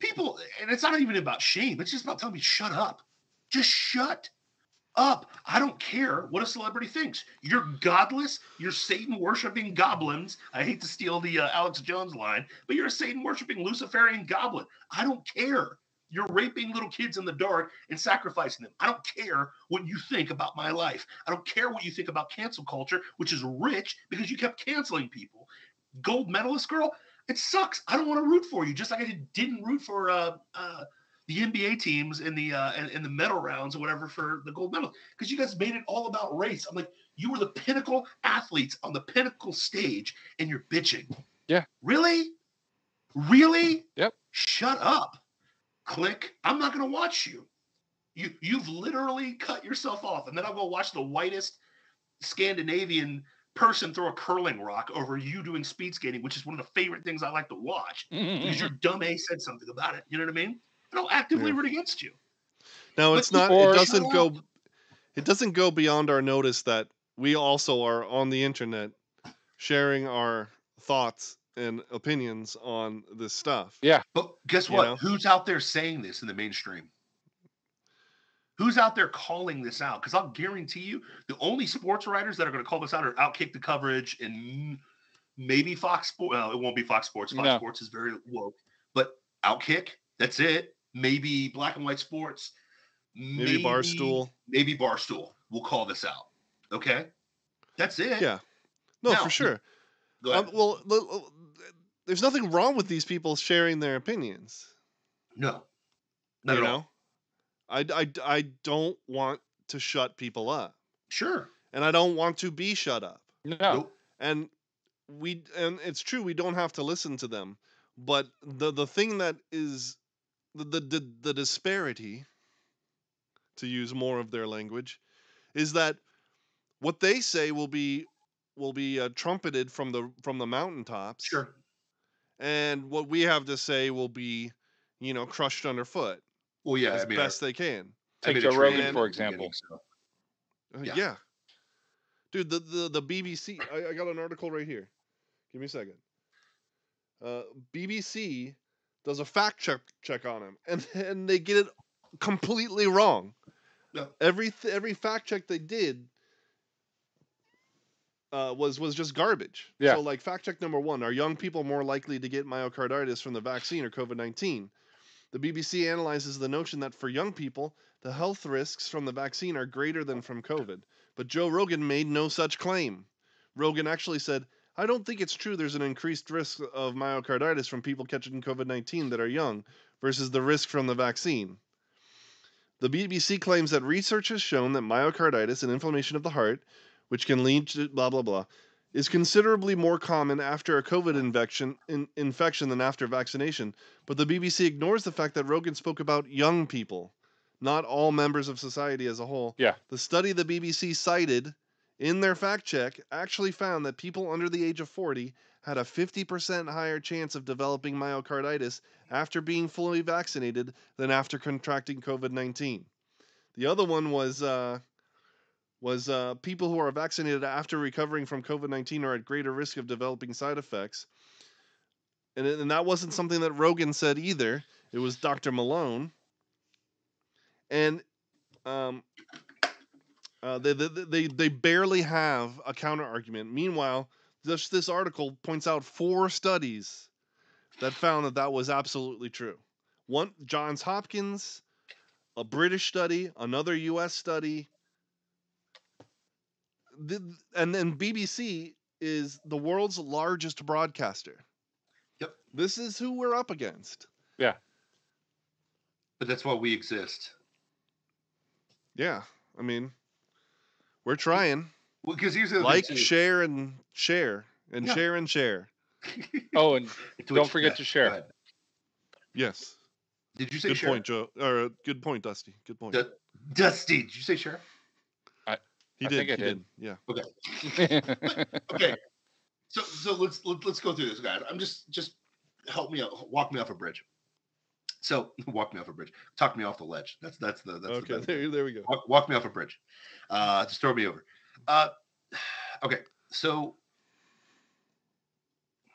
people, and it's not even about shame. It's just about telling me, shut up. Just shut up. I don't care what a celebrity thinks. You're godless. You're Satan worshiping goblins. I hate to steal the uh, Alex Jones line, but you're a Satan worshiping Luciferian goblin. I don't care. You're raping little kids in the dark and sacrificing them. I don't care what you think about my life. I don't care what you think about cancel culture, which is rich because you kept canceling people. Gold medalist girl, it sucks. I don't want to root for you, just like I did- didn't root for uh, uh, the NBA teams in the uh, the medal rounds or whatever for the gold medal because you guys made it all about race. I'm like, you were the pinnacle athletes on the pinnacle stage, and you're bitching. Yeah. Really, really. Yep. Shut up. Click. I'm not going to watch you. You you've literally cut yourself off, and then I'll go watch the whitest Scandinavian person throw a curling rock over you doing speed skating, which is one of the favorite things I like to watch mm-hmm. because your dumb A said something about it. You know what I mean? And I'll actively Yeah. root against you. Now But it's not. It doesn't go. up. It doesn't go beyond our notice that we also are on the internet sharing our thoughts and opinions on this stuff. Yeah. But guess You what? know? Who's out there saying this in the mainstream? Who's out there calling this out? Because I'll guarantee you, the only sports writers that are going to call this out are Outkick the coverage and maybe Fox Sports. Well, it won't be Fox Sports. Fox No. Sports is very woke. But Outkick, that's it. Maybe Black and White Sports. Maybe Barstool. Maybe Barstool. We'll call this out. Okay, that's it. Yeah. No, Now, for sure. Go ahead. Um, well, l- l- there's nothing wrong with these people sharing their opinions. no, not you at know, all. I, I, I don't want to shut people up, Sure. and I don't want to be shut up. no. Nope. and we and it's true we don't have to listen to them but the the thing that is the the the, the disparity to use more of their language is that what they say will be will be uh, trumpeted from the from the mountaintops Sure. and what we have to say will be you know crushed underfoot Well, yeah. as I mean, best they can Take made Joe Rogan, for at the beginning, example. so- Uh, Yeah. yeah. Dude, the, the, the BBC, I, I got an article right here. Give me a second. Uh, BBC does a fact check check on him, and, and they get it completely wrong. No. Every th- every fact check they did uh, was was just garbage. Yeah. So like fact check number one: Are young people more likely to get myocarditis from the vaccine or COVID nineteen? The BBC analyzes the notion that for young people, the health risks from the vaccine are greater than from COVID. But Joe Rogan made no such claim. Rogan actually said, I don't think it's true there's an increased risk of myocarditis from people catching COVID 19 that are young versus the risk from the vaccine. The BBC claims that research has shown that myocarditis, an inflammation of the heart, which can lead to blah, blah, blah, is considerably more common after a COVID infection, in, infection than after vaccination. But the BBC ignores the fact that Rogan spoke about young people, not all members of society as a whole. Yeah. The study the BBC cited in their fact check actually found that people under the age of 40 had a 50% higher chance of developing myocarditis after being fully vaccinated than after contracting COVID-19. The other one was uh, was uh, people who are vaccinated after recovering from COVID-19 are at greater risk of developing side effects. And, and that wasn't something that Rogan said either. It was Dr. Malone. And um, uh, they, they, they, they barely have a counter argument. Meanwhile, this, this article points out four studies that found that that was absolutely true. One, Johns Hopkins, a British study, another U.S. study, the, and then BBC is the world's largest broadcaster. Yep. This is who we're up against. Yeah. But that's why we exist. Yeah. I mean, we're trying. Well, because here's the Like, thing share, and share, and Yeah. share and share. Oh, and Twitch- don't forget yeah, to share. Yes. Did you say Good share? point, Joe. Or uh, good point, Dusty. Good point. Du- Dusty, did you say share? He I did. think I he did. Yeah. Okay. Okay. So so let's let, let's go through this, guys. I'm just just help me out, walk me off a bridge. So walk me off a bridge. Talk me off the ledge. That's that's the that's the okay. better There, there we go. walk, walk me off a bridge. Uh, just throw me over. Uh, okay, so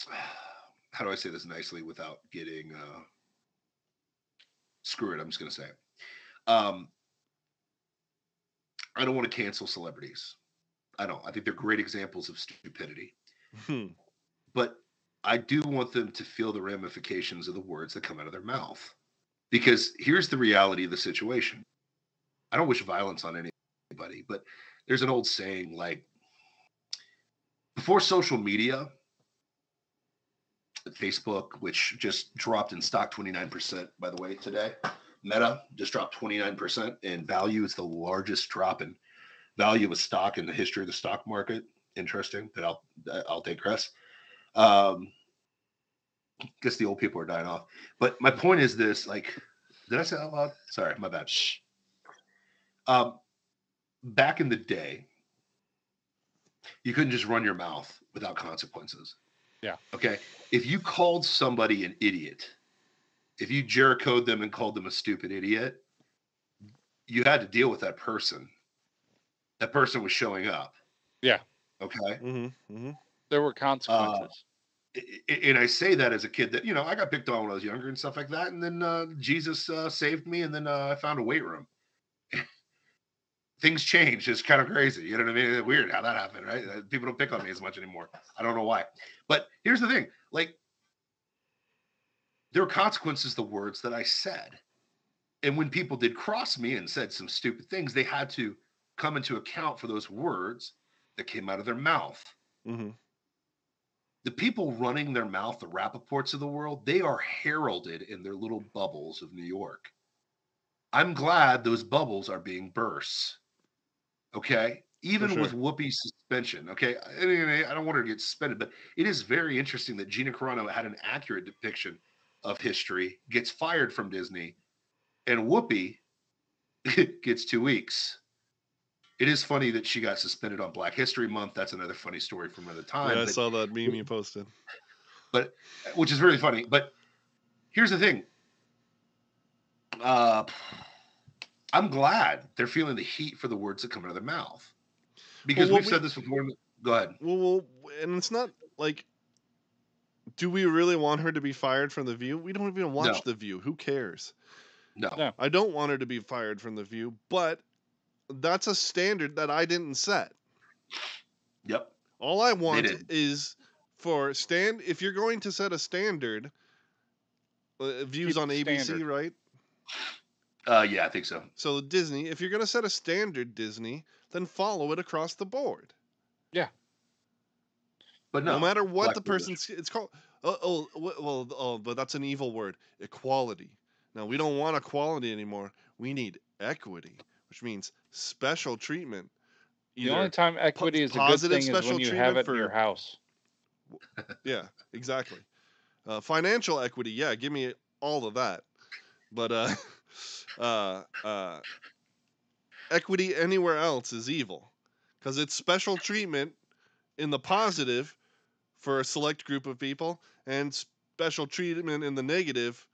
how do I say this nicely without getting uh, screw it? I'm just gonna say it. Um, I don't want to cancel celebrities. I don't. I think they're great examples of stupidity, Hmm. but I do want them to feel the ramifications of the words that come out of their mouth. Because here's the reality of the situation. I don't wish violence on anybody, but there's an old saying like before social media, Facebook, which just dropped in stock 29%, by the way, today. Meta just dropped 29% in value. It's the largest drop in value of stock in the history of the stock market. Interesting, but I'll I'll digress. Um, guess the old people are dying off. But my point is this: like, did I say that out loud? Sorry, my bad. Shh. Um, back in the day, you couldn't just run your mouth without consequences. Yeah. Okay. If you called somebody an idiot, if you Jerichoed them and called them a stupid idiot, you had to deal with that person. That person was showing up. Yeah. Okay. hmm hmm there were consequences. I- I- and I say that as a kid that you know I got picked on when I was younger and stuff like that, and then uh, Jesus uh, saved me, and then uh, I found a weight room. Things changed. It's kind of crazy. You know what I mean? It's weird how that happened, right? Uh, People don't pick on me as much anymore. I don't know why. But here's the thing: like, there are consequences to the words that I said, and when people did cross me and said some stupid things, they had to come into account for those words that came out of their mouth hmm the people running their mouth, the Rapaports of the world, they are heralded in their little bubbles of New York. I'm glad those bubbles are being burst. Okay. Even sure. with Whoopi's suspension. Okay. I, I don't want her to get suspended, but it is very interesting that Gina Carano had an accurate depiction of history, gets fired from Disney, and Whoopi gets two weeks. It is funny that she got suspended on Black History Month. That's another funny story from another time. Yeah, I but- saw that meme you posted. But which is really funny. But here's the thing. Uh, I'm glad they're feeling the heat for the words that come out of their mouth. Because what we've we- said this before. Go ahead. Well, well, and it's not like. Do we really want her to be fired from the View? We don't even watch No. the View. Who cares? No. No. I don't want her to be fired from the View, but that's a standard that I didn't set. Yep. All I want is for stand. If you're going to set a standard, uh, views Keep on ABC, standard. right? Uh, yeah, I think so. So Disney, if you're going to set a standard, Disney, then follow it across the board. But No, no, matter what black the person's, it's called. Oh, oh, well, oh, but that's an evil word. Equality. Now we don't want equality anymore. We need equity, which means special treatment. the only time equity is a good positive thing is when you have it for- in your house. Yeah, exactly. Uh, financial equity, yeah, give me all of that. But uh, uh, uh, equity anywhere else is evil, because it's special treatment in the positive for a select group of people, and special treatment in the negative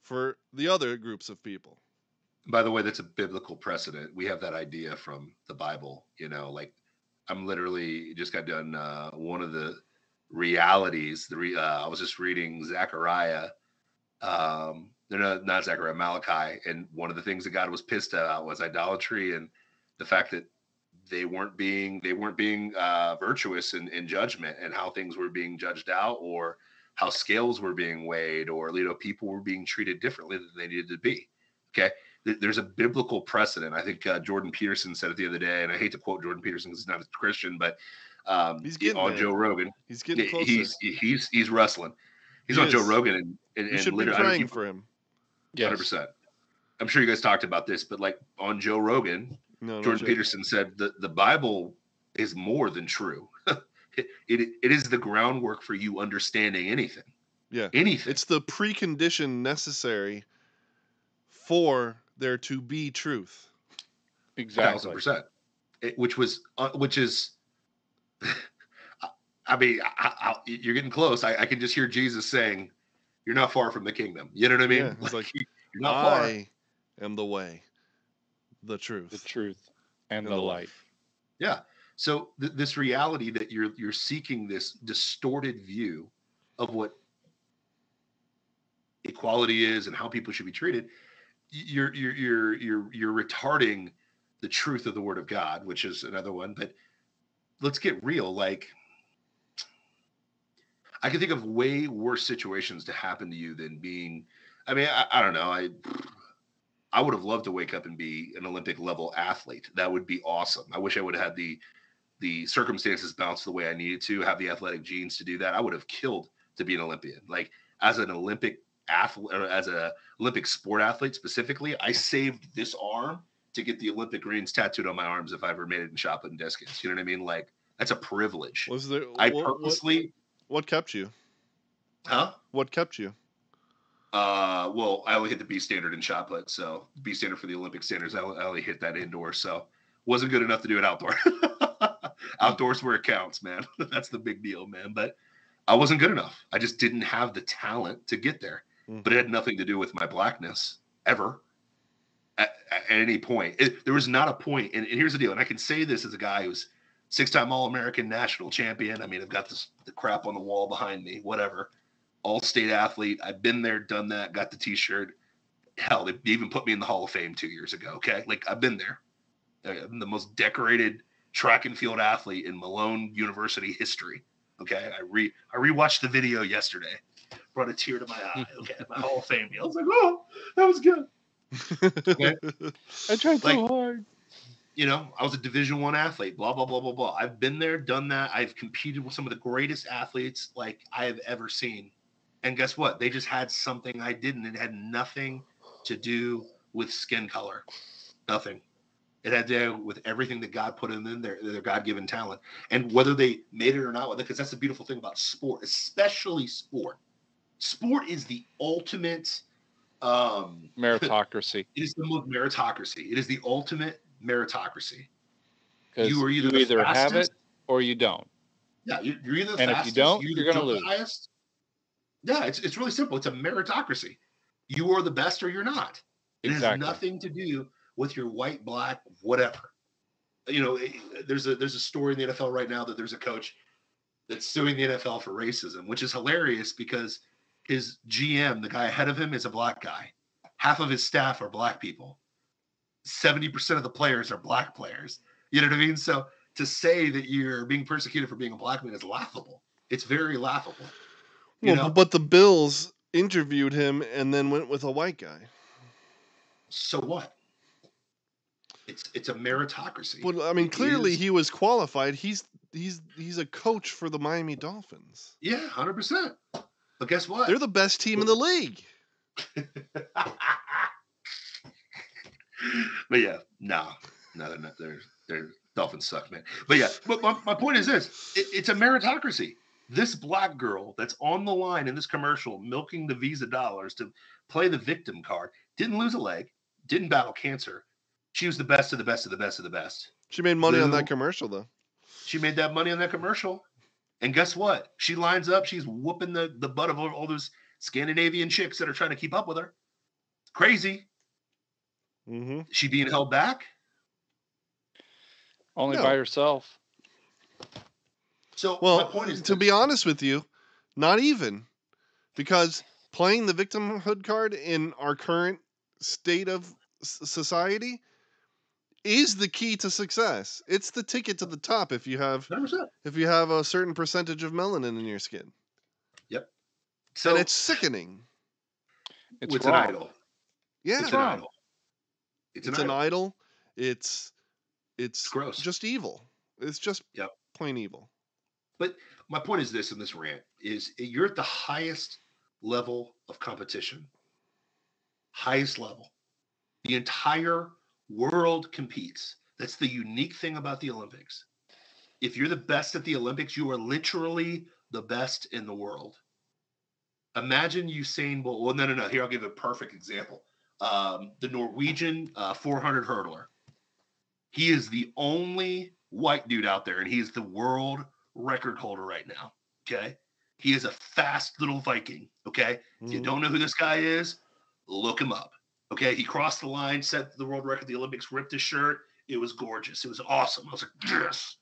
for the other groups of people. By the way, that's a biblical precedent. We have that idea from the Bible. You know, like I'm literally just got done uh, one of the realities. The re, uh, I was just reading Zechariah. Um, no, no, not Zechariah, Malachi, and one of the things that God was pissed about was idolatry and the fact that they weren't being they weren't being uh, virtuous in, in judgment and how things were being judged out or how scales were being weighed or you know people were being treated differently than they needed to be. Okay, there's a biblical precedent. I think uh, Jordan Peterson said it the other day, and I hate to quote Jordan Peterson because he's not a Christian, but um, He's he- getting on there. Joe Rogan, He's getting closer. he's he's he's wrestling. He's He on Joe. Rogan, and, and, you and should be literally- I don't- praying he- for him. Yes. Hundred percent. I'm sure you guys talked about this, but like on Joe Rogan, No, no Jordan shit. Peterson said that the Bible is more than true. it, it it is the groundwork for you understanding anything. Yeah. Anything. It's the precondition necessary for there to be truth. thousand Exactly. percent. It, which was uh, which is. I- I mean, I, I, you're getting close. I, I can just hear Jesus saying, "You're not far from the kingdom." You know what I mean? Yeah, it's like, you're not far. I am the way, the truth. The truth and and the the light. Yeah. So th- this reality that you're you're seeking this distorted view of what equality is and how people should be treated, you're you're you're you're you're retarding the truth of the word of God, which is another one. But let's get real. Like I can think of way worse situations to happen to you than being. I mean, I, I don't know. I I would have loved to wake up and be an Olympic level athlete. That would be awesome. I wish I would have had the the circumstances bounce the way I needed to, have the athletic genes to do that. I would have killed to be an Olympian. Like as an Olympic athlete, or as a Olympic sport athlete specifically, I saved this arm to get the Olympic greens tattooed on my arms if I ever made it in shot put and discus. You know what I mean? Like that's a privilege. Was there? I what, what- purposely, what kept you? huh? What kept you? Uh, well, I only hit the B standard in shot put, so B standard for the Olympic standards. I only, hit that indoor, so wasn't good enough to do it outdoor. Outdoors where it counts, man. That's the big deal, man. But I wasn't good enough. I just didn't have the talent to get there. Mm. But it had nothing to do with my blackness ever. At, at any point, it, there was not a point. And, and here's the deal. And I can say this as a guy who's six-time All-American national champion. I mean, I've got this the crap on the wall behind me. Whatever all-state athlete. I've been there, done that, got the T-shirt. Hell, they even put me in the Hall of Fame two years ago. Okay, like I've been there. Uh, I'm the most decorated track and field athlete in Malone University history. Okay, I re I rewatched the video yesterday. Brought a tear to my eye. Okay, my Hall of Fame deal. I was like, oh, that was good. Okay? I tried Like- so hard. you know, I was a Division One athlete. Blah blah blah blah blah. I've been there, done that. I've competed with some of the greatest athletes like I have ever seen. And guess what? They just had something I didn't. It had nothing to do with skin color. Nothing. It had to do with everything that God put in them, their, their God given talent. And whether they made it or not, because that's the beautiful thing about sport, especially sport. Sport is the ultimate um Meritocracy. it is the most meritocracy. It is the ultimate meritocracy. You you, are either the either have it or you don't. Yeah, you- you're either the And if you don't, either you're gonna lose. Highest. Yeah, it's it's really simple. It's a meritocracy. You are the best or you're not. It Exactly. has nothing to do with your white, black, whatever. You know, it- there's a there's a story in the NFL right now that there's a coach that's suing the NFL for racism, which is hilarious because his GM, the guy ahead of him, is a black guy. Half of his staff are black people. 70% of the players are black players. You know what I mean? So to say that you're being persecuted for being a black man is laughable. It's very laughable. You well, know? but the Bills interviewed him and then went with a white guy. So what? It's it's a meritocracy. Well, I mean, It clearly is- he was qualified. He's he's he's a coach for the Miami Dolphins. yeah, hundred percent. But guess what? They're the best team in the league. but yeah, no, no, they're not. They're they're Dolphins suck, man. But yeah, but my, my point is this: it, it's a meritocracy. This black girl that's on the line in this commercial, milking the Visa dollars to play the victim card, didn't lose a leg, didn't battle cancer. She was the best of the best of the best of the best. She made money on that commercial though. She made that money on that commercial. And guess what? She lines up. She's whooping the, the butt of all, all those Scandinavian chicks that are trying to keep up with her. Crazy. Mm-hmm. She being held back? Only No. by herself. So Well, my point is to be honest with you, not even because playing the victimhood card in our current state of society is the key to success. It's the ticket to the top if you have 100%. if you have a certain percentage of melanin in your skin. Yep. So and it's sickening. It's it's an idol. Yeah. It's an wrong. idol. It's, It's, an, an idol. idol. It's it's It's gross. just evil. It's just Yep. plain evil. But my point is this in this rant is you're at the highest level of competition. Highest level. The entire world competes. That's the unique thing about the Olympics. If you're the best at the Olympics, you are literally the best in the world. Imagine Usain Bolt. Well, no, no, no. Here, I'll give a perfect example. Um, the Norwegian uh, 400 hurdler. He is the only white dude out there, and he's the world record holder right now. Okay. He is a fast little Viking. Okay. If you Mhm. don't know who this guy is, look him up. Okay. He crossed the line, set the world record the Olympics, ripped his shirt. It was gorgeous. It was awesome. I was like, yes,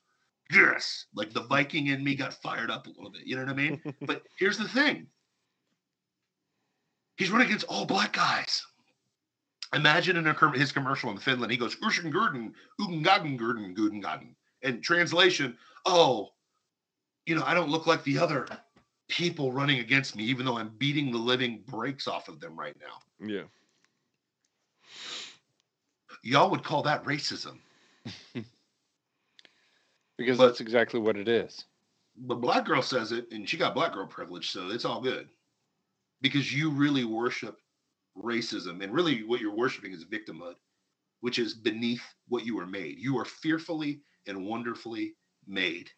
yes. Like the Viking in me got fired up a little bit. You know what I mean? but here's the thing he's running against all black guys. Imagine in a, his commercial in Finland, he goes, Ursengurden, Ugengagengerden, Gudengaden. And translation, oh, you know, I don't look like the other people running against me, even though I'm beating the living brakes off of them right now. Yeah. Y'all would call that racism. because But- that's exactly what it is. But black girl says it, and she got black girl privilege, so it's all good. Because you really worship racism, and really what you're worshiping is victimhood, which is beneath what you were made. You are fearfully and wonderfully made.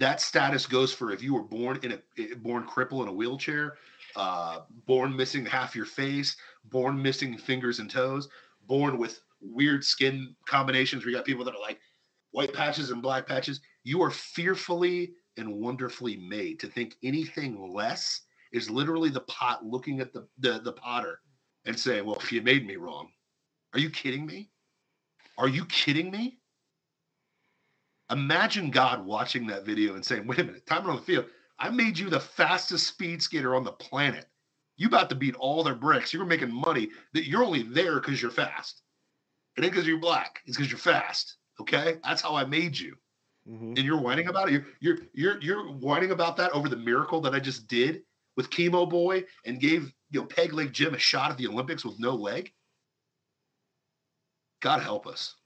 That status goes for if you were born in a eh, born cripple in a wheelchair, uh, born missing half your face, born missing fingers and toes, born with weird skin combinations. We got people that are like white patches and black patches. You are fearfully and wonderfully made. To think anything less is literally the pot looking at the, the, the potter and saying, Well, if you made me wrong. Are you kidding me? Are you kidding me? Imagine God watching that video and saying, Wait a minute, time on the field. I made you the fastest speed skater on the planet. You about to beat all their bricks. You're making money that you're only there because you're fast. It ain't because you're black. It's because you're fast. Okay, that's how I made you. Mhm. And you're whining about it. You're you're you're you're whining about that over the miracle that I just did with Chemo Boy and gave you know Peg Leg Jim a shot at the Olympics with no leg. God help us.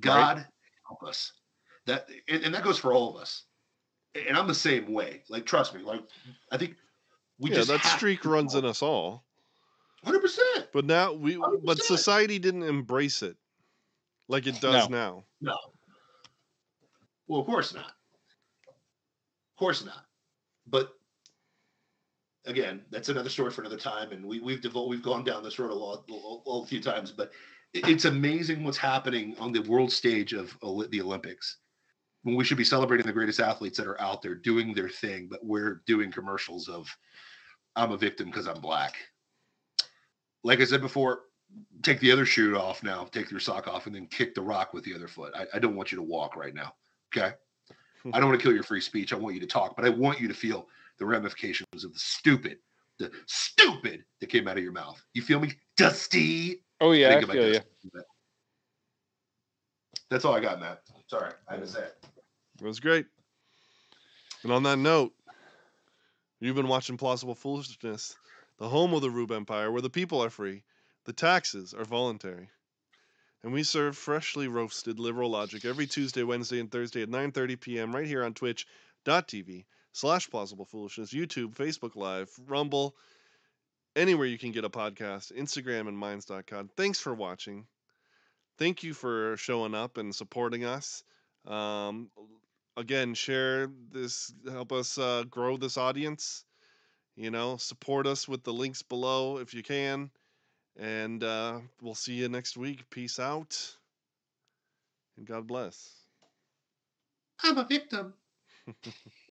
God help us. That and, and that goes for all of us. And I'm the same way. Like trust me. Like I think we yeah, just that streak runs in us all. Hundred percent. But now we, but 100%. society didn't embrace it like it does now. No. Well, of course not. Of course not. But again, that's another story for another time, and we, we've we've gone down this road a lot, a, a few times. But it's amazing what's happening on the world stage of the Olympics. When we should be celebrating the greatest athletes that are out there doing their thing, but we're doing commercials of "I'm a victim because I'm black." Like I said before, take the other shoe off now, take your sock off, and then kick the rock with the other foot. I, I don't want you to walk right now. Okay. Hmm. I don't want to kill your free speech. I want you to talk, but I want you to feel the ramifications of the stupid, the stupid that came out of your mouth. You feel me? Dusty. Oh yeah, I about feel you. That's all I got, Matt. Sorry, I say it. It was great. And on that note, you've been watching Plausible Foolishness, the home of the Rube Empire, where the people are free, the taxes are voluntary. And we serve freshly roasted liberal logic every Tuesday, Wednesday, and Thursday at 9.30 p.m. right here on twitch.tv slash plausible foolishness, YouTube, Facebook Live, Rumble, anywhere you can get a podcast, Instagram, and minds.com. Thanks for watching. Thank you for showing up and supporting us. Um, again, share this, help us uh, grow this audience. You know, support us with the links below if you can. And uh, we'll see you next week. Peace out. And God bless. I'm a victim.